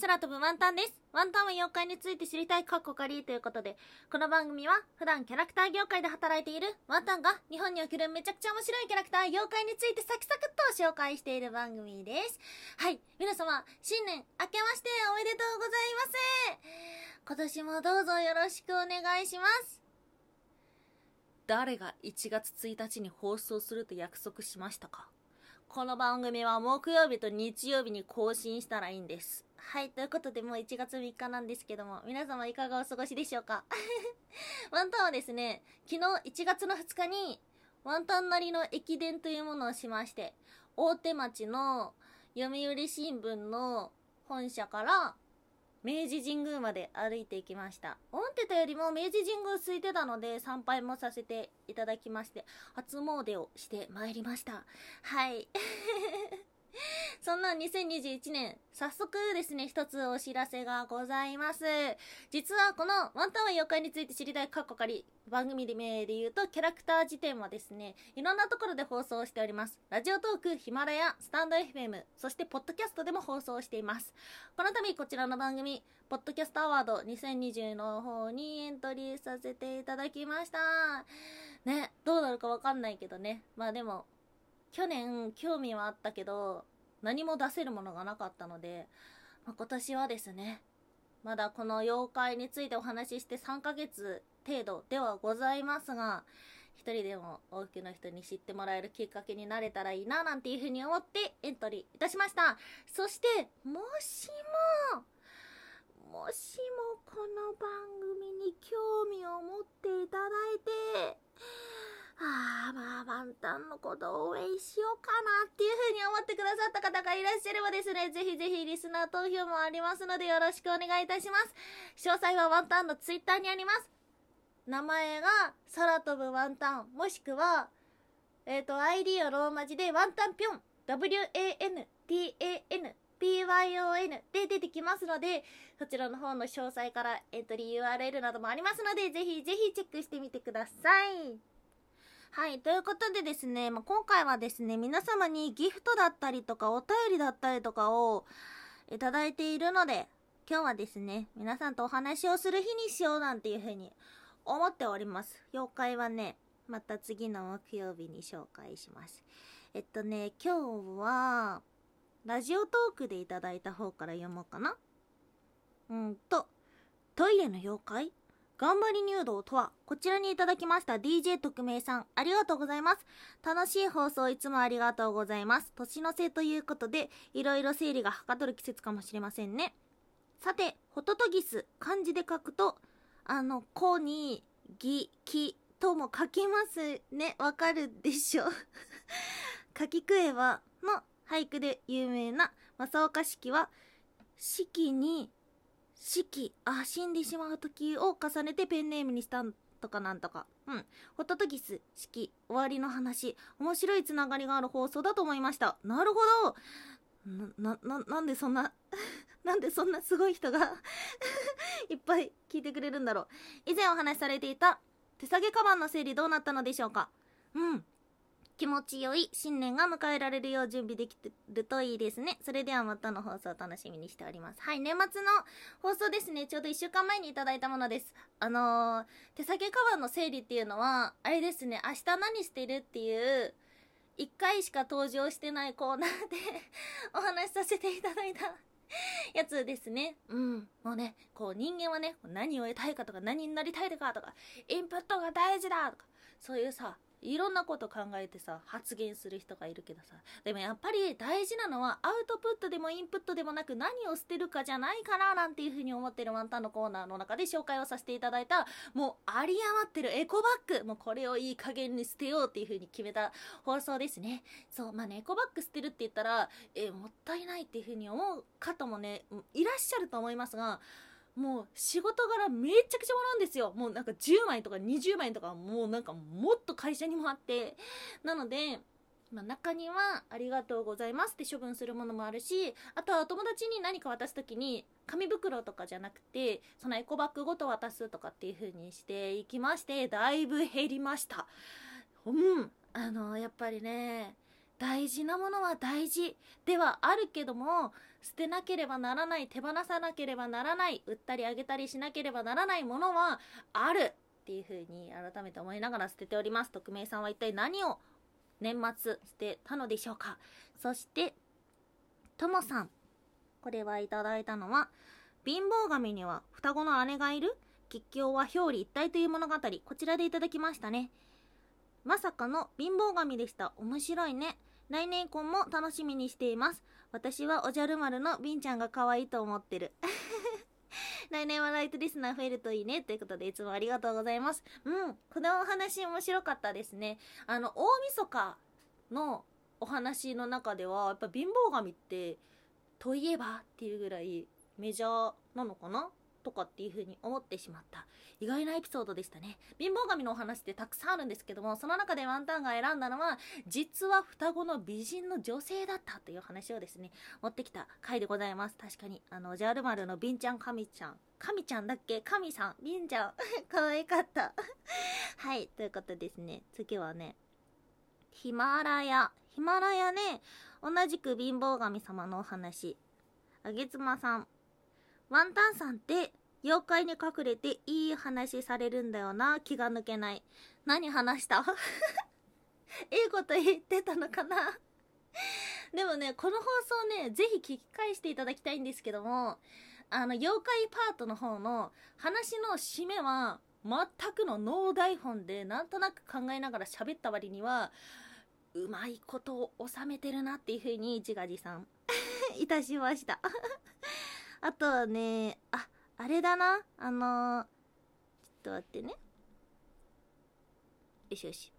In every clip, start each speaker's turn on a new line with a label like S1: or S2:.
S1: 空飛ぶワンタンです。ワンタンは妖怪について知りたいカッコカリということで、この番組は普段キャラクター業界で働いているワンタンが日本におけるめちゃくちゃ面白いキャラクター妖怪についてサクサクっと紹介している番組です。はい、皆様、新年明けましておめでとうございます今年もどうぞよろしくお願いします。誰が1月1日に放送すると約束しましたか？この番組は木曜日と日曜日に更新したらいいんです。はい、ということでもう1月3日なんですけども、皆様いかがお過ごしでしょうか？ワンタンはですね、昨日1月の2日に、ワンタンなりの駅伝というものをしまして、大手町の読売新聞の本社から明治神宮まで歩いていきました。思ってたよりも明治神宮空いてたので参拝もさせていただきまして初詣をしてまいりました。はい。そんな2021年、早速ですね、一つお知らせがございます。実はこのワンタンは妖怪について知りたいカッコ仮番組名で言うとキャラクター辞典はですね、いろんなところで放送しております。ラジオトーク、ヒマラヤ、スタンド FM、そしてポッドキャストでも放送しています。この度こちらの番組、ポッドキャストアワード2020の方にエントリーさせていただきました。ね、どうなるかわかんないけどね。まあでも、去年興味はあったけど何も出せるものがなかったので、まあ、今年はですねまだこの妖怪についてお話しして3ヶ月程度ではございますが一人でも多くの人に知ってもらえるきっかけになれたらいいななんていうふうに思ってエントリーいたしました。そしてもしももしもこの番組に興味を持っていただいてああ、まあ、ワンタンのことを応援しようかなっていうふうに思ってくださった方がいらっしゃればですね、ぜひぜひリスナー投票もありますのでよろしくお願いいたします。詳細はワンタンのツイッターにあります。名前が空飛ぶワンタン、もしくは、えっ、ー、と、ID をローマ字でワンタンぴょん、W-A-N-T-A-N、PYON で出てきますので、そちらの方の詳細からエントリー URL などもありますので、ぜひぜひチェックしてみてください。はい、ということでですね、まあ、今回はですね、皆様にギフトだったりとかお便りだったりとかをいただいているので、今日はですね、皆さんとお話をする日にしようなんていうふうに思っております。妖怪はね、また次の木曜日に紹介します。えっとね、今日は、ラジオトークでいただいた方から読もうかな。うんと、トイレの妖怪頑張り入道とは、こちらにいただきました DJ 特命さん、ありがとうございます。楽しい放送いつもありがとうございます。年の瀬ということで、いろいろ整理がはかどる季節かもしれませんね。さて、ホトトギス、漢字で書くと、あの、こに、ぎ、き、とも書きますね。わかるでしょ？書きくえは、の俳句で有名な正岡式は、式に式、あ、死んでしまう時を重ねてペンネームにしたとかなんとか。うん。ホットトギス、式、終わりの話。面白いつながりがある放送だと思いました。なるほどな、な、なんでそんな なんでそんなすごい人が いっぱい聞いてくれるんだろう。以前お話しされていた手提げカバンの整理どうなったのでしょうかうん。気持ちよい新年が迎えられるよう準備できてるといいですね。それではまたの放送を楽しみにしております。はい、年末の放送ですね。ちょうど1週間前にいただいたものです。あのー、手提げカバンの整理っていうのは、あれですね、明日何してるっていう、1回しか登場してないコーナーで お話しさせていただいた やつですね。うん。もうね、こう人間はね、何を得たいかとか何になりたいかとか、インプットが大事だとか、そういうさ、いろんなこと考えてさ発言する人がいるけどさ。でもやっぱり大事なのはアウトプットでもインプットでもなく何を捨てるかじゃないかななんていうふうに思ってるワンタンのコーナーの中で紹介をさせていただいたもうあり余ってるエコバッグ。もうこれをいい加減に捨てようっていうふうに決めた放送ですね。そうまあねエコバッグ捨てるって言ったらえもったいないっていうふうに思う方もねいらっしゃると思いますがもう仕事柄めちゃくちゃもらうんですよ。もうなんか10枚とか20枚とかもうなんかもっと会社にもあって。なのでまあ、中には「ありがとうございます」って処分するものもあるしあとはお友達に何か渡す時に紙袋とかじゃなくてそのエコバッグごと渡すとかっていう風にしていきましてだいぶ減りました。うんあのやっぱりね大事なものは大事。ではあるけども捨てなければならない手放さなければならない売ったりあげたりしなければならないものはあるっていう風に改めて思いながら捨てております。匿名さんは一体何を年末捨てたのでしょうか。そしてともさん。これはいただいたのは貧乏神には双子の姉がいる吉凶は表裏一体という物語。こちらでいただきましたね。まさかの貧乏神でした。面白いね。来年以降も楽しみにしています。私はおじゃる丸のビンちゃんが可愛いと思ってる。来年はライトリスナー増えるといいねということでいつもありがとうございます。うんこのお話面白かったですね。あの大晦日のお話の中ではやっぱ貧乏神ってといえばっていうぐらいメジャーなのかな？とかっていう風に思ってしまった。意外なエピソードでしたね。貧乏神のお話ってたくさんあるんですけどもその中でワンタンが選んだのは実は双子の美人の女性だったという話をですね持ってきた回でございます。確かにあのジャール丸のビンちゃん神ちゃん。神ちゃんだっけ？神さん。ビンちゃん。可愛かった。はい。ということですね次はねヒマラヤ。ヒマラヤね同じく貧乏神様のお話。あげつまさん。ワンタンさんって妖怪に隠れていい話されるんだよな。気が抜けない。何話した？いいこと言ってたのかな？でもねこの放送ねぜひ聞き返していただきたいんですけどもあの妖怪パートの方の話の締めは全くのノー台本でなんとなく考えながら喋った割にはうまいことを収めてるなっていう風に自画自賛。いたしました。あとはね、あ、あれだな。あのー、ちょっと待ってね。よしよし。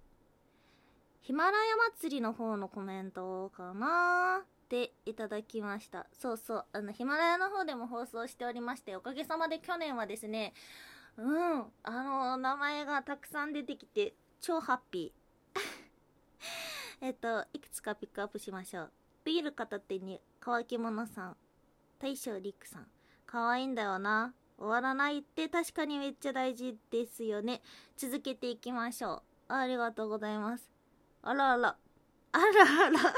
S1: ヒマラヤ祭りの方のコメントかなっていただきました。そうそう。あの、ヒマラヤの方でも放送しておりまして、おかげさまで去年はですね、うん、あの、名前がたくさん出てきて、超ハッピー。えっと、いくつかピックアップしましょう。ビール片手に乾き物さん。大将リックさん。可愛いんだよな。終わらないって確かにめっちゃ大事ですよね。続けていきましょう。ありがとうございます。あらあら。あらあら。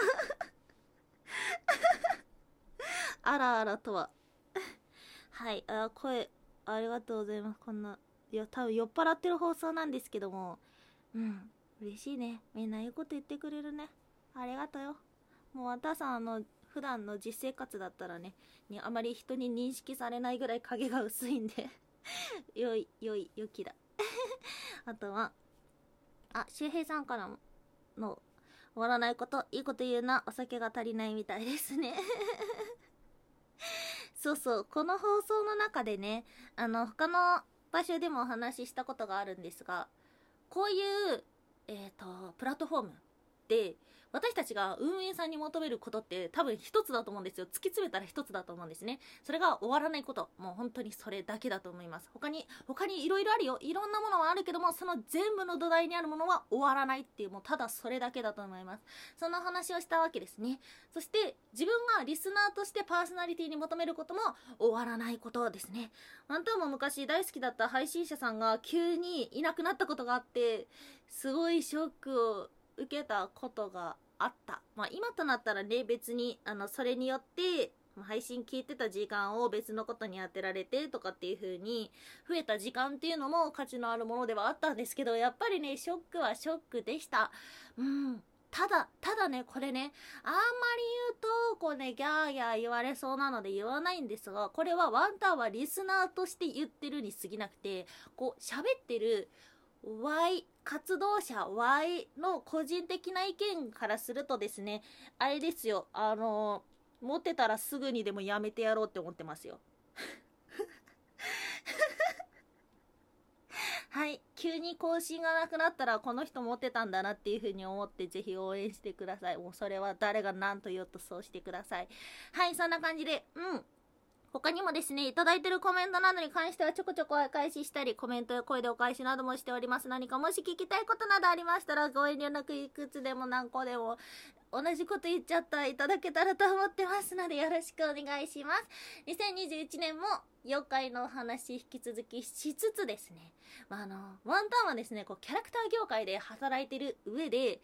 S1: あらあらとは。はい、あ、声、ありがとうございます。こんな、いや、多分酔っ払ってる放送なんですけども、うん、嬉しいね。みんないいこと言ってくれるね。ありがとうよ。もう、わたさん、あの、普段の実生活だったらね、にあまり人に認識されないぐらい影が薄いんで 良い、良い、良きだ。あとは、あ、周平さんからの、終わらないこと、いいこと言うな、お酒が足りないみたいですね。そうそう、この放送の中でね、あの、他の場所でもお話ししたことがあるんですが、こういう、えっ、ー、と、プラットフォームで、私たちが運営さんに求めることって多分一つだと思うんですよ。突き詰めたら一つだと思うんですね。それが終わらないこと。もう本当にそれだけだと思います。他に、他に色々あるよ。いろんなものはあるけども、その全部の土台にあるものは終わらないっていう、もうただそれだけだと思います。そんな話をしたわけですね。そして、自分がリスナーとしてパーソナリティに求めることも終わらないことですね。ワンタンも昔大好きだった配信者さんが急にいなくなったことがあって、すごいショックを受けたことがあった。まあ今となったらね、別に、あの、それによって、配信聞いてた時間を別のことに当てられてとかっていう風に増えた時間っていうのも価値のあるものではあったんですけどやっぱりねショックはショックでしたうんただただねこれねあんまり言うとこうねギャーギャー言われそうなので言わないんですがこれはワンタンはリスナーとして言ってるに過ぎなくてこう喋ってる Y 活動者 Y の個人的な意見からするとですね、あれですよ、あの持ってたらすぐにでもやめてやろうって思ってますよ。はい。急に更新がなくなったら、この人持ってたんだなっていう風に思って、ぜひ応援してください。もうそれは誰が何と言おうとそうしてください。はい、そんな感じで、うん。他にもですね、いただいてるコメントなどに関してはちょこちょこお返ししたり、コメントや声でお返しなどもしております。何かもし聞きたいことなどありましたら、ご遠慮なくいくつでも何個でも、同じこと言っちゃったいただけたらと思ってますので、よろしくお願いします。2021年も、妖怪のお話引き続きしつつですね、まあ、あの、ワンタンはですね、こう、キャラクター業界で働いてる上で、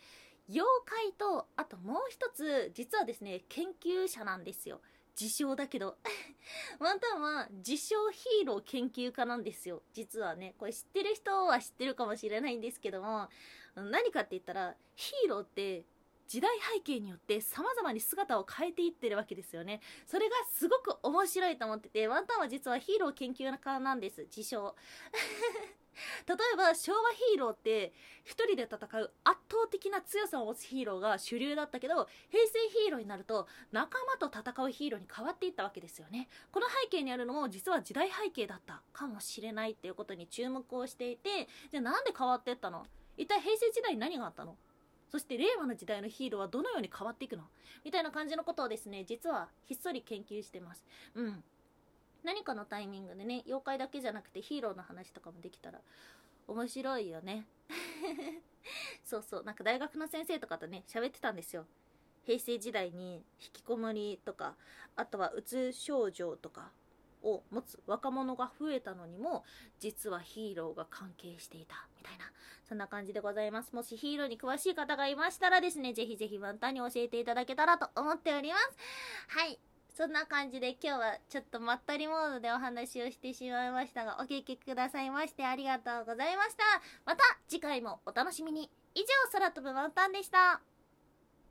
S1: 妖怪とあともう一つ実はですね研究者なんですよ自称だけど ワンタンは自称ヒーロー研究家なんですよ実はねこれ知ってる人は知ってるかもしれないんですけども何かって言ったらヒーローって時代背景によって様々に姿を変えていってるわけですよね。それがすごく面白いと思ってて、ワンタンは実はヒーロー研究家なんです、自称。例えば昭和ヒーローって一人で戦う圧倒的な強さを持つヒーローが主流だったけど平成ヒーローになると仲間と戦うヒーローに変わっていったわけですよね。この背景にあるのも実は時代背景だったかもしれないっていうことに注目をしていてじゃあなんで変わっていったの？一体平成時代に何があったの？そして令和の時代のヒーローはどのように変わっていくの？みたいな感じのことをですね、実はひっそり研究してます。うん。何かのタイミングでね、妖怪だけじゃなくてヒーローの話とかもできたら面白いよね。そうそう、なんか大学の先生とかとね、喋ってたんですよ。平成時代に引きこもりとか、あとはうつ症状とかを持つ若者が増えたのにも、実はヒーローが関係していた、みたいな。そんな感じでございます。もしヒーローに詳しい方がいましたらですね、ぜひぜひワンタンに教えていただけたらと思っております。はい。そんな感じで今日はちょっとまったりモードでお話をしてしまいましたが、お聞きくださいましてありがとうございました。また次回もお楽しみに。以上、空飛ぶワンタンでした。